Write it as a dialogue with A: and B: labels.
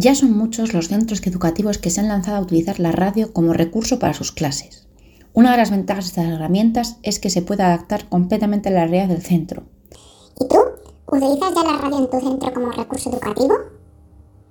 A: Ya son muchos los centros educativos que se han lanzado a utilizar la radio como recurso para sus clases. Una de las ventajas de estas herramientas es que se puede adaptar completamente a la realidad del centro.
B: ¿Y tú? ¿Utilizas ya la radio en tu centro como recurso educativo?